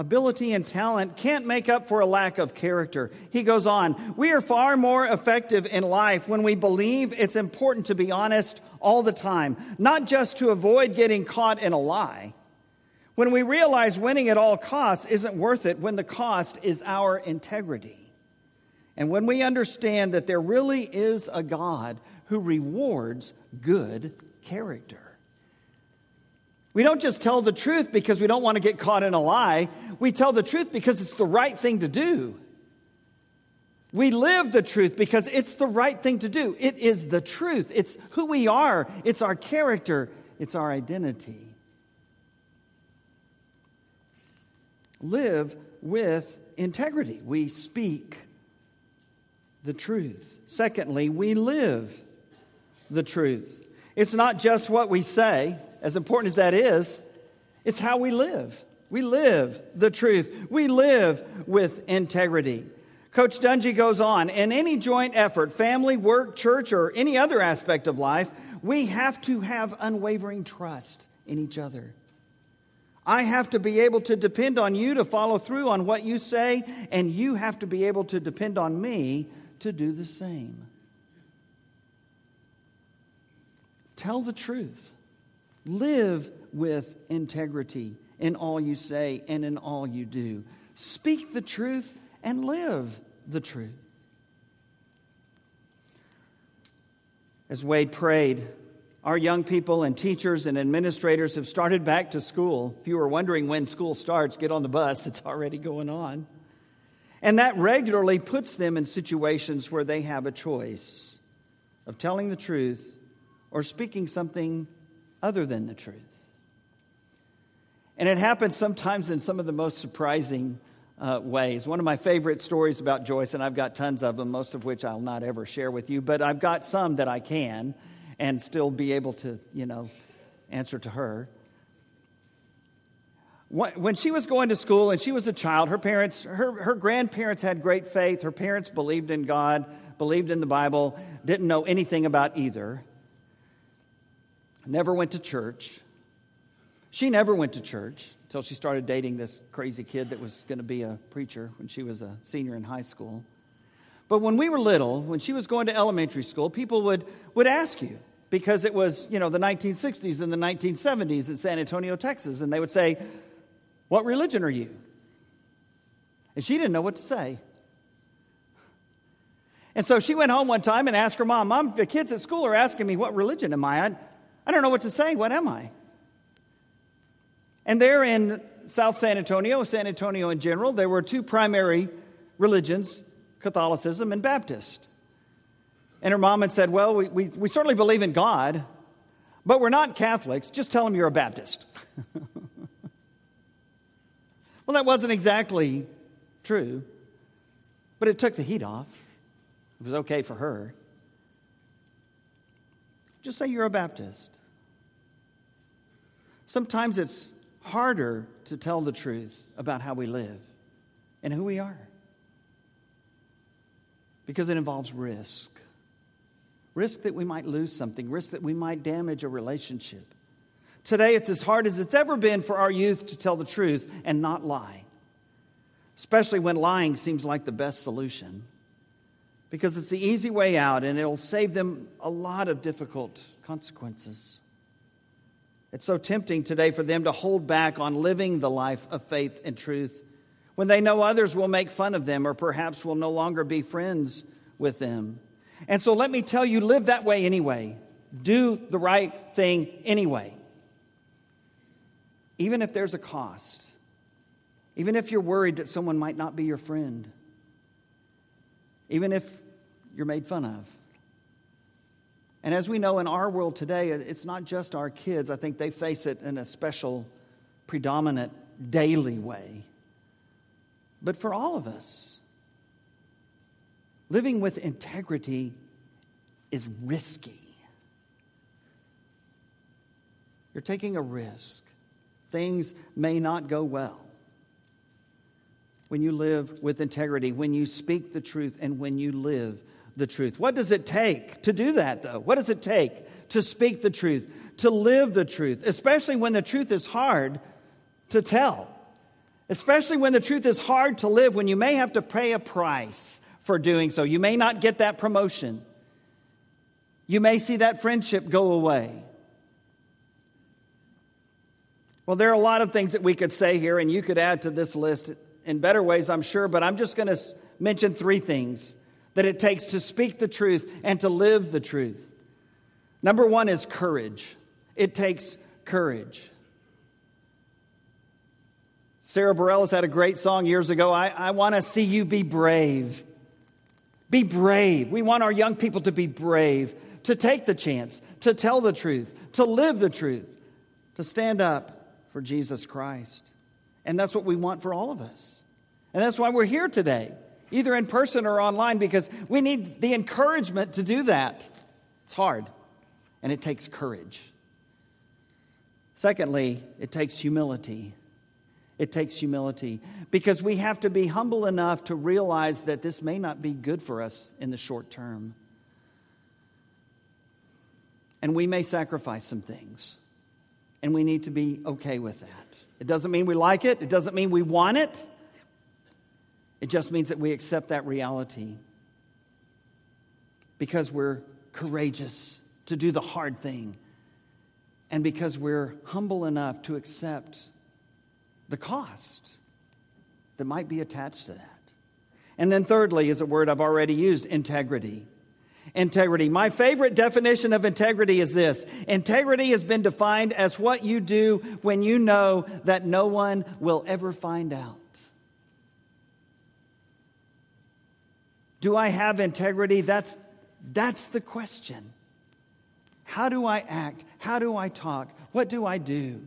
ability and talent can't make up for a lack of character. He goes on, we are far more effective in life when we believe it's important to be honest all the time, not just to avoid getting caught in a lie. When we realize winning at all costs isn't worth it when the cost is our integrity. And when we understand that there really is a God who rewards good character. We don't just tell the truth because we don't want to get caught in a lie. We tell the truth because it's the right thing to do. We live the truth because it's the right thing to do. It is the truth. It's who we are, it's our character, it's our identity. Live with integrity. We speak the truth. Secondly, we live the truth. It's not just what we say, as important as that is, it's how we live. We live the truth. We live with integrity. Coach Dungy goes on in any joint effort, family, work, church, or any other aspect of life, we have to have unwavering trust in each other. I have to be able to depend on you to follow through on what you say, and you have to be able to depend on me to do the same. Tell the truth. Live with integrity in all you say and in all you do. Speak the truth and live the truth. As Wade prayed, our young people and teachers and administrators have started back to school. If you were wondering when school starts, get on the bus, it's already going on. And that regularly puts them in situations where they have a choice of telling the truth or speaking something other than the truth. And it happens sometimes in some of the most surprising uh, ways. One of my favorite stories about Joyce, and I've got tons of them, most of which I'll not ever share with you, but I've got some that I can and still be able to, you know, answer to her. When she was going to school and she was a child, her parents, her, her grandparents had great faith. Her parents believed in God, believed in the Bible, didn't know anything about either. Never went to church. She never went to church until she started dating this crazy kid that was going to be a preacher when she was a senior in high school. But when we were little, when she was going to elementary school, people would, would ask you, because it was, you know, the 1960s and the 1970s in San Antonio, Texas. And they would say, What religion are you? And she didn't know what to say. And so she went home one time and asked her mom, Mom, the kids at school are asking me, What religion am I? I, don't know what to say. What am I? And there in South San Antonio, San Antonio in general, there were two primary religions Catholicism and Baptist. And her mom had said, Well, we, we, we certainly believe in God, but we're not Catholics. Just tell them you're a Baptist. well, that wasn't exactly true, but it took the heat off. It was okay for her. Just say you're a Baptist. Sometimes it's harder to tell the truth about how we live and who we are because it involves risk risk that we might lose something, risk that we might damage a relationship. Today, it's as hard as it's ever been for our youth to tell the truth and not lie, especially when lying seems like the best solution because it's the easy way out and it'll save them a lot of difficult consequences. It's so tempting today for them to hold back on living the life of faith and truth when they know others will make fun of them or perhaps will no longer be friends with them. And so let me tell you live that way anyway. Do the right thing anyway. Even if there's a cost, even if you're worried that someone might not be your friend, even if you're made fun of. And as we know in our world today, it's not just our kids. I think they face it in a special, predominant, daily way. But for all of us, Living with integrity is risky. You're taking a risk. Things may not go well. When you live with integrity, when you speak the truth, and when you live the truth. What does it take to do that, though? What does it take to speak the truth, to live the truth, especially when the truth is hard to tell? Especially when the truth is hard to live, when you may have to pay a price for doing so. You may not get that promotion. You may see that friendship go away. Well, there are a lot of things that we could say here, and you could add to this list in better ways, I'm sure, but I'm just going to mention three things that it takes to speak the truth and to live the truth. Number one is courage. It takes courage. Sarah Bareilles had a great song years ago. I, I want to see you be brave. Be brave. We want our young people to be brave, to take the chance, to tell the truth, to live the truth, to stand up for Jesus Christ. And that's what we want for all of us. And that's why we're here today, either in person or online, because we need the encouragement to do that. It's hard, and it takes courage. Secondly, it takes humility. It takes humility because we have to be humble enough to realize that this may not be good for us in the short term. And we may sacrifice some things, and we need to be okay with that. It doesn't mean we like it, it doesn't mean we want it. It just means that we accept that reality because we're courageous to do the hard thing and because we're humble enough to accept the cost that might be attached to that. And then, thirdly, is a word I've already used integrity. Integrity. My favorite definition of integrity is this integrity has been defined as what you do when you know that no one will ever find out. Do I have integrity? That's, that's the question. How do I act? How do I talk? What do I do?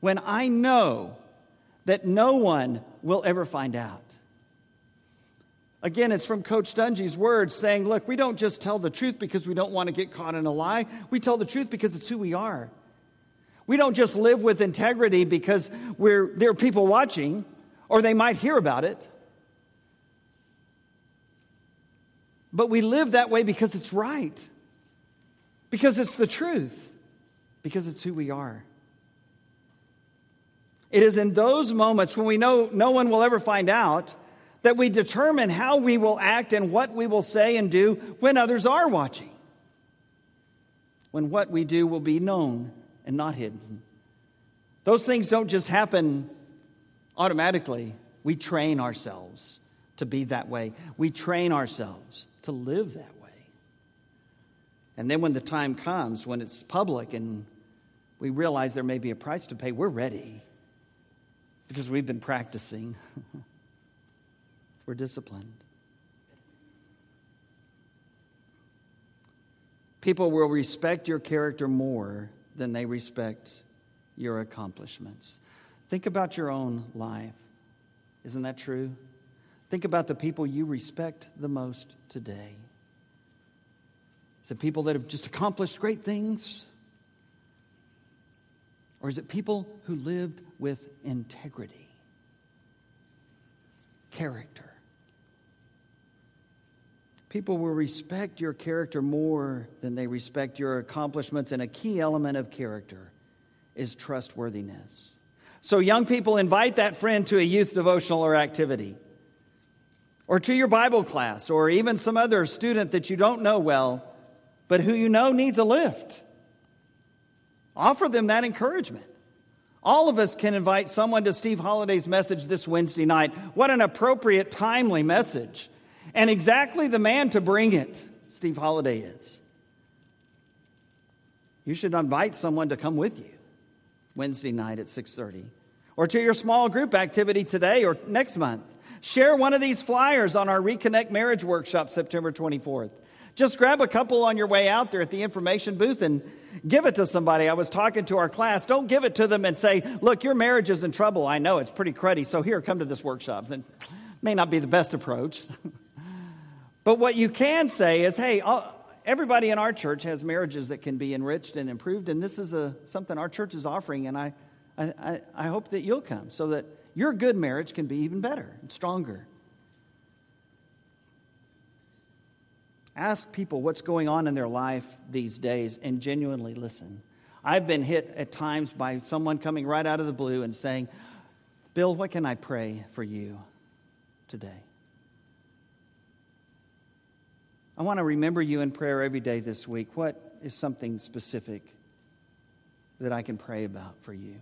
When I know that no one will ever find out. Again, it's from Coach Dungy's words saying, Look, we don't just tell the truth because we don't want to get caught in a lie. We tell the truth because it's who we are. We don't just live with integrity because we're, there are people watching or they might hear about it. But we live that way because it's right, because it's the truth, because it's who we are. It is in those moments when we know no one will ever find out that we determine how we will act and what we will say and do when others are watching. When what we do will be known and not hidden. Those things don't just happen automatically. We train ourselves to be that way, we train ourselves to live that way. And then when the time comes, when it's public and we realize there may be a price to pay, we're ready because we've been practicing. we're disciplined. People will respect your character more than they respect your accomplishments. Think about your own life. Isn't that true? Think about the people you respect the most today. Is it people that have just accomplished great things? Or is it people who lived with integrity, character? People will respect your character more than they respect your accomplishments, and a key element of character is trustworthiness. So, young people, invite that friend to a youth devotional or activity or to your Bible class, or even some other student that you don't know well, but who you know needs a lift. Offer them that encouragement. All of us can invite someone to Steve Holiday's message this Wednesday night. What an appropriate, timely message. And exactly the man to bring it, Steve Holiday is. You should invite someone to come with you Wednesday night at 6:30 or to your small group activity today or next month. Share one of these flyers on our Reconnect Marriage Workshop September 24th. Just grab a couple on your way out there at the information booth and give it to somebody. I was talking to our class. Don't give it to them and say, Look, your marriage is in trouble. I know it's pretty cruddy, so here, come to this workshop. That may not be the best approach. but what you can say is, Hey, everybody in our church has marriages that can be enriched and improved, and this is a, something our church is offering, and I, I, I hope that you'll come so that your good marriage can be even better and stronger. Ask people what's going on in their life these days and genuinely listen. I've been hit at times by someone coming right out of the blue and saying, Bill, what can I pray for you today? I want to remember you in prayer every day this week. What is something specific that I can pray about for you?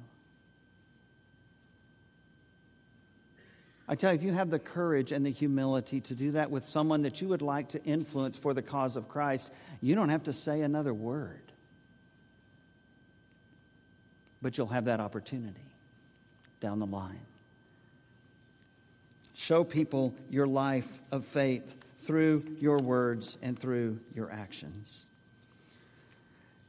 I tell you, if you have the courage and the humility to do that with someone that you would like to influence for the cause of Christ, you don't have to say another word. But you'll have that opportunity. down the line. Show people your life of faith through your words and through your actions.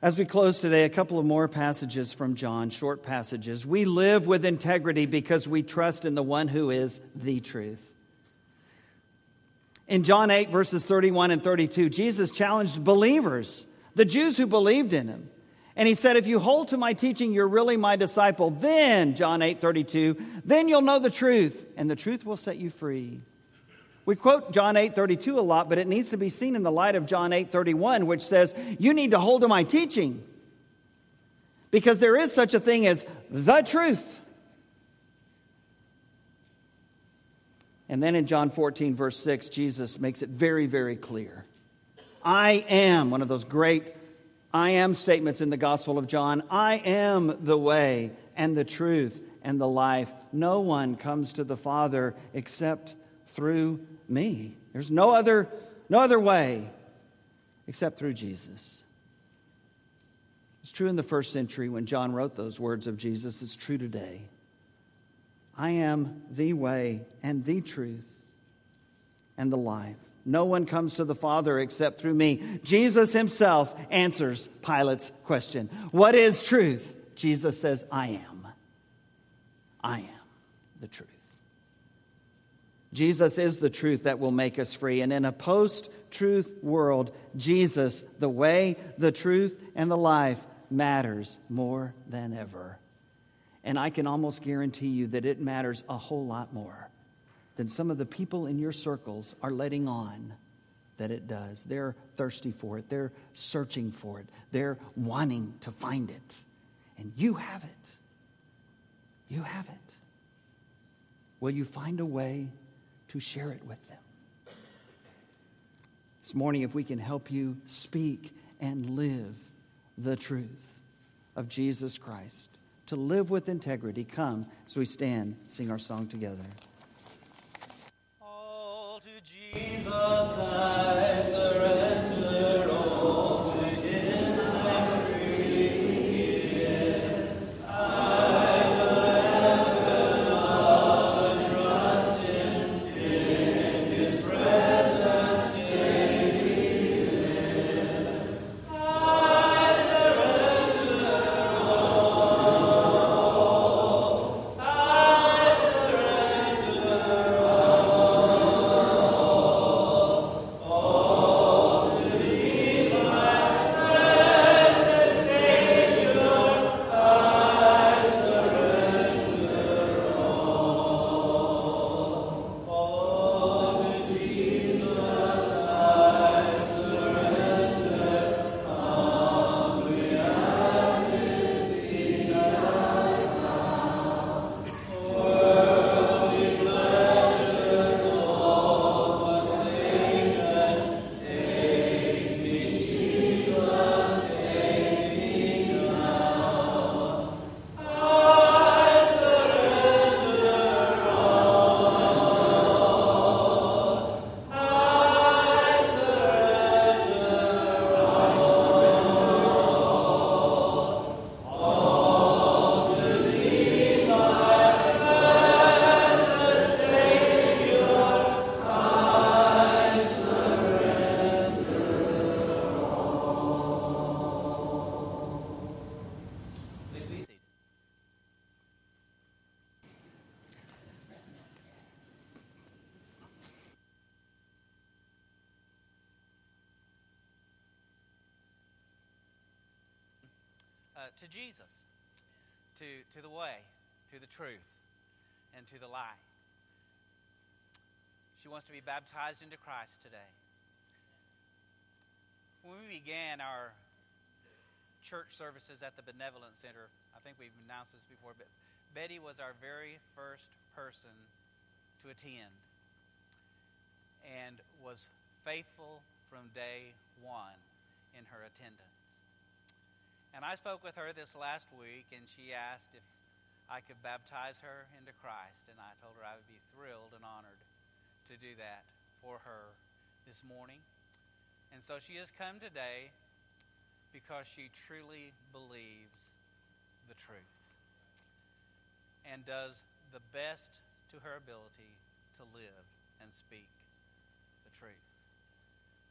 As we close today, a couple of more passages from John, short passages. We live with integrity because we trust in the one who is the truth. In John 8, verses 31 and 32, Jesus challenged believers, the Jews who believed in him. And he said, If you hold to my teaching, you're really my disciple. Then, John 8 32, then you'll know the truth, and the truth will set you free. We quote John 8:32 a lot, but it needs to be seen in the light of John 8:31, which says, You need to hold to my teaching. Because there is such a thing as the truth. And then in John 14, verse 6, Jesus makes it very, very clear. I am, one of those great I am statements in the Gospel of John. I am the way and the truth and the life. No one comes to the Father except through me. There's no other, no other way except through Jesus. It's true in the first century when John wrote those words of Jesus. It's true today. I am the way and the truth and the life. No one comes to the Father except through me. Jesus himself answers Pilate's question What is truth? Jesus says, I am. I am the truth. Jesus is the truth that will make us free. And in a post truth world, Jesus, the way, the truth, and the life, matters more than ever. And I can almost guarantee you that it matters a whole lot more than some of the people in your circles are letting on that it does. They're thirsty for it, they're searching for it, they're wanting to find it. And you have it. You have it. Will you find a way to share it with them? This morning, if we can help you speak and live the truth of Jesus Christ, to live with integrity. Come as we stand, sing our song together. All to Jesus Jesus, to, to the way, to the truth, and to the lie. She wants to be baptized into Christ today. When we began our church services at the Benevolent Center, I think we've announced this before, but Betty was our very first person to attend and was faithful from day one in her attendance. And I spoke with her this last week, and she asked if I could baptize her into Christ. And I told her I would be thrilled and honored to do that for her this morning. And so she has come today because she truly believes the truth. and does the best to her ability to live and speak the truth.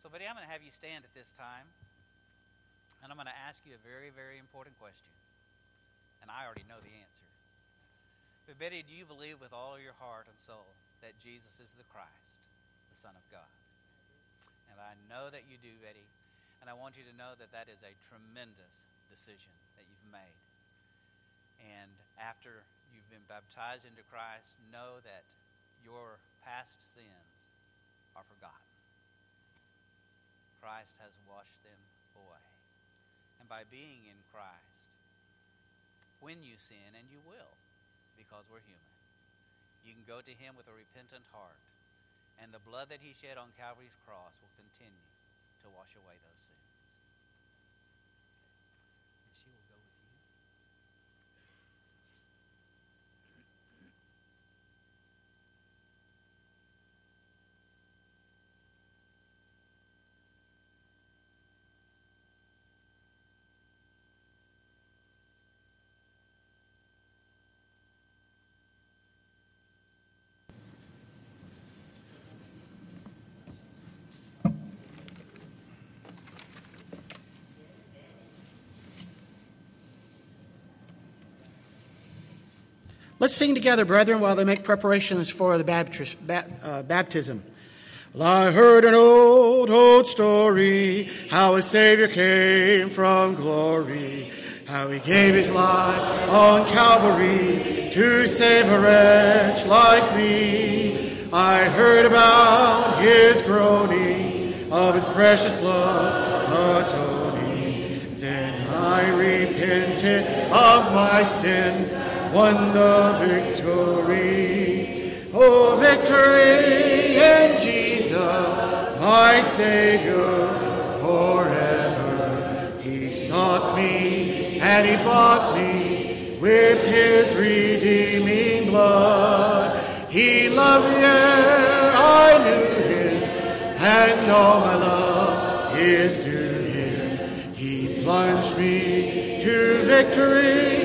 So, buddy, I'm going to have you stand at this time, and I'm going to ask you a very, very important question. And I already know the answer. But, Betty, do you believe with all your heart and soul that Jesus is the Christ, the Son of God? And I know that you do, Betty. And I want you to know that that is a tremendous decision that you've made. And after you've been baptized into Christ, know that your past sins are forgotten. Christ has washed them away. By being in Christ, when you sin, and you will, because we're human, you can go to Him with a repentant heart, and the blood that He shed on Calvary's cross will continue to wash away those sins. Let's sing together, brethren, while they make preparations for the uh, baptism. Well, I heard an old, old story how a Savior came from glory, how he gave his life on Calvary to save a wretch like me. I heard about his groaning, of his precious blood atoning. Then I repented of my sin, won the victory. Oh, victory in Jesus, my Savior forever. He sought me and he bought me with his redeeming blood. He loved me I knew him, and all my love is due him. He plunged me to victory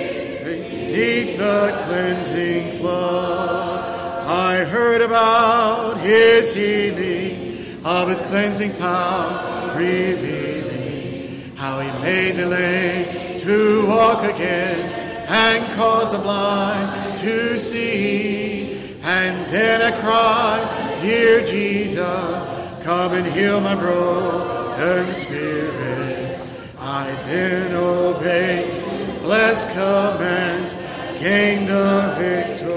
beneath the cleansing flood. I heard about his healing, of his cleansing power revealing, how he made the lame to walk again and caused the blind to see. And then I cried, Dear Jesus, come and heal my broken spirit. I then obeyed blessed commands, gained the victory.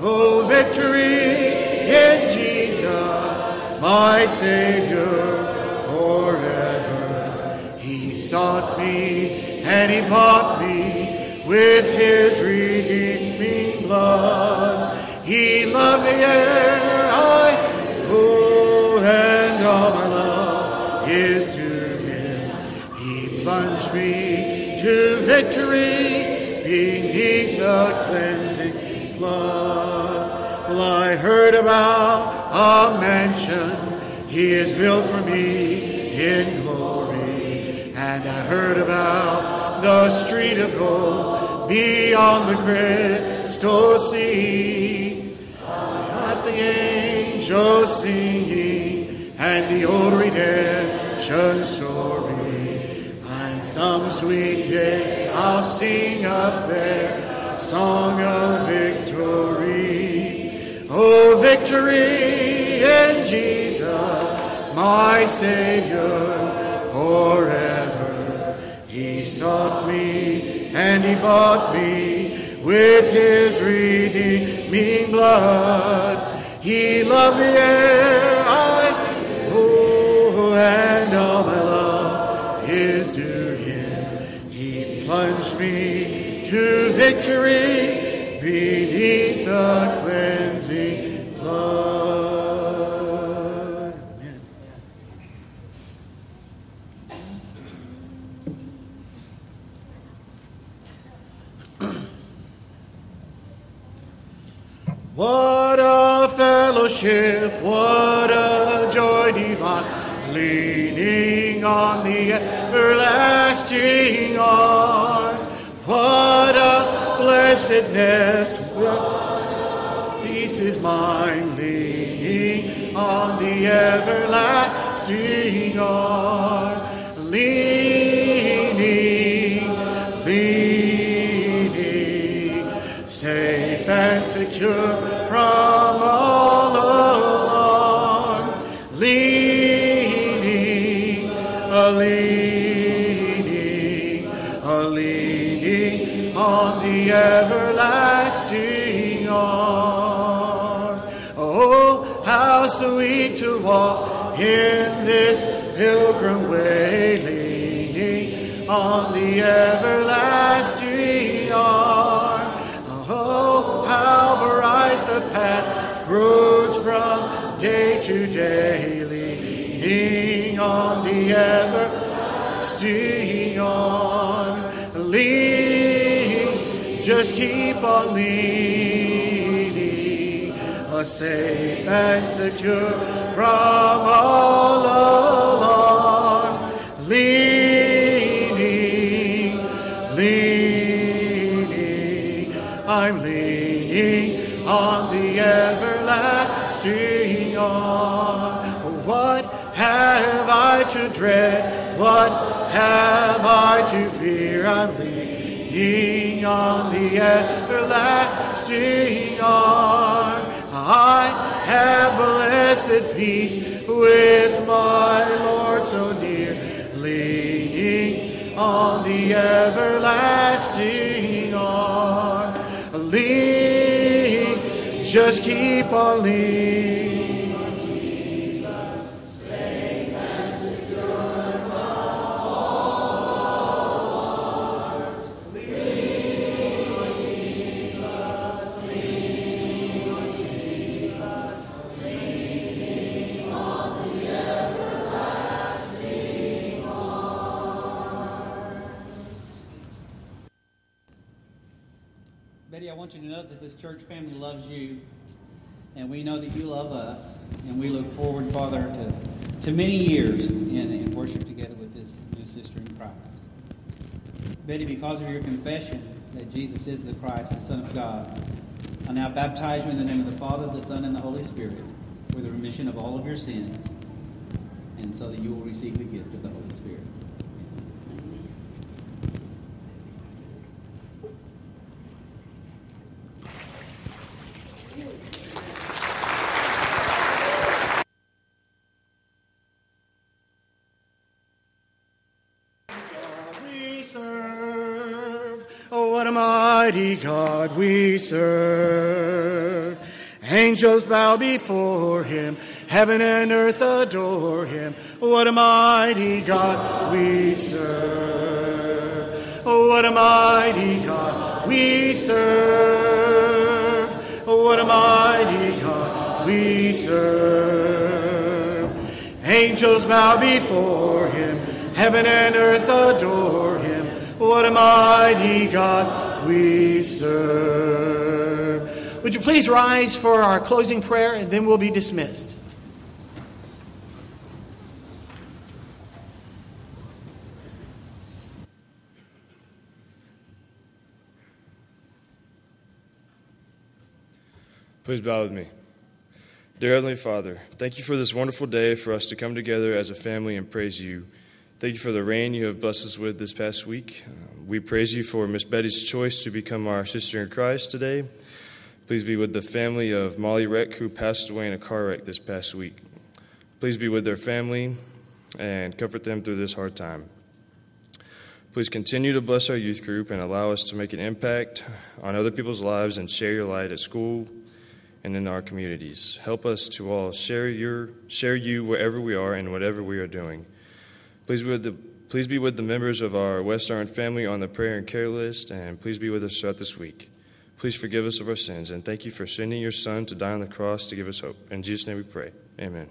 Oh, victory in Jesus, my Savior forever. He sought me and he bought me with his redeeming blood. He loved me ere I, oh, and all my love is to him. He plunged me to victory beneath the cleansing flood. Well, I heard about a mansion he has built for me in glory, and I heard about the street of gold beyond the crystal sea. I the angels singing and the old redemption story. Some sweet day I'll sing up there, song of victory. Oh, victory in Jesus, my Savior forever. He sought me and he bought me with his redeeming blood. He loved me ere I, oh, and all my victory beneath the cleansing blood. Amen. What a fellowship, what a joy divine, leaning on the everlasting arms. What blessedness. Peace is mine, leaning on the everlasting arms. Leaning, leaning, safe and secure everlasting arms. Oh, how sweet to walk in this pilgrim way, leaning on the everlasting arm. Oh, how bright the path grows from day to day, leaning on the everlasting arms. Lean, just keep on leaning, a safe and secure from all alarm. Leaning, leaning, I'm leaning on the everlasting arm. What have I to dread? What have I to fear? I'm leaning on the everlasting arms. I have blessed peace with my Lord so near, leaning on the everlasting arm. Lean, just keep on leaning. This church family loves you, and we know that you love us, and we look forward, Father, to, to many years in, in worship together with this new sister in Christ. Betty, because of your confession that Jesus is the Christ, the Son of God, I now baptize you in the name of the Father, the Son, and the Holy Spirit for the remission of all of your sins, and so that you will receive the gift of the Holy Spirit. Angels bow before him, heaven and earth adore him. What a mighty God we serve. Oh, what a mighty God we serve. Oh, what a mighty God we serve. Angels bow before him, heaven and earth adore him. What a mighty God we serve. Would you please rise for our closing prayer and then we'll be dismissed. Please bow with me. Dear Heavenly Father, thank you for this wonderful day for us to come together as a family and praise you. Thank you for the rain you have blessed us with this past week. Uh, we praise you for Miss Betty's choice to become our sister in Christ today. Please be with the family of Molly Reck, who passed away in a car wreck this past week. Please be with their family and comfort them through this hard time. Please continue to bless our youth group and allow us to make an impact on other people's lives and share your light at school and in our communities. Help us to all share your share you wherever we are and whatever we are doing. Please be with the please be with the members of our West Iron family on the prayer and care list, and please be with us throughout this week. Please forgive us of our sins, and thank you for sending your Son to die on the cross to give us hope. In Jesus' name we pray. Amen.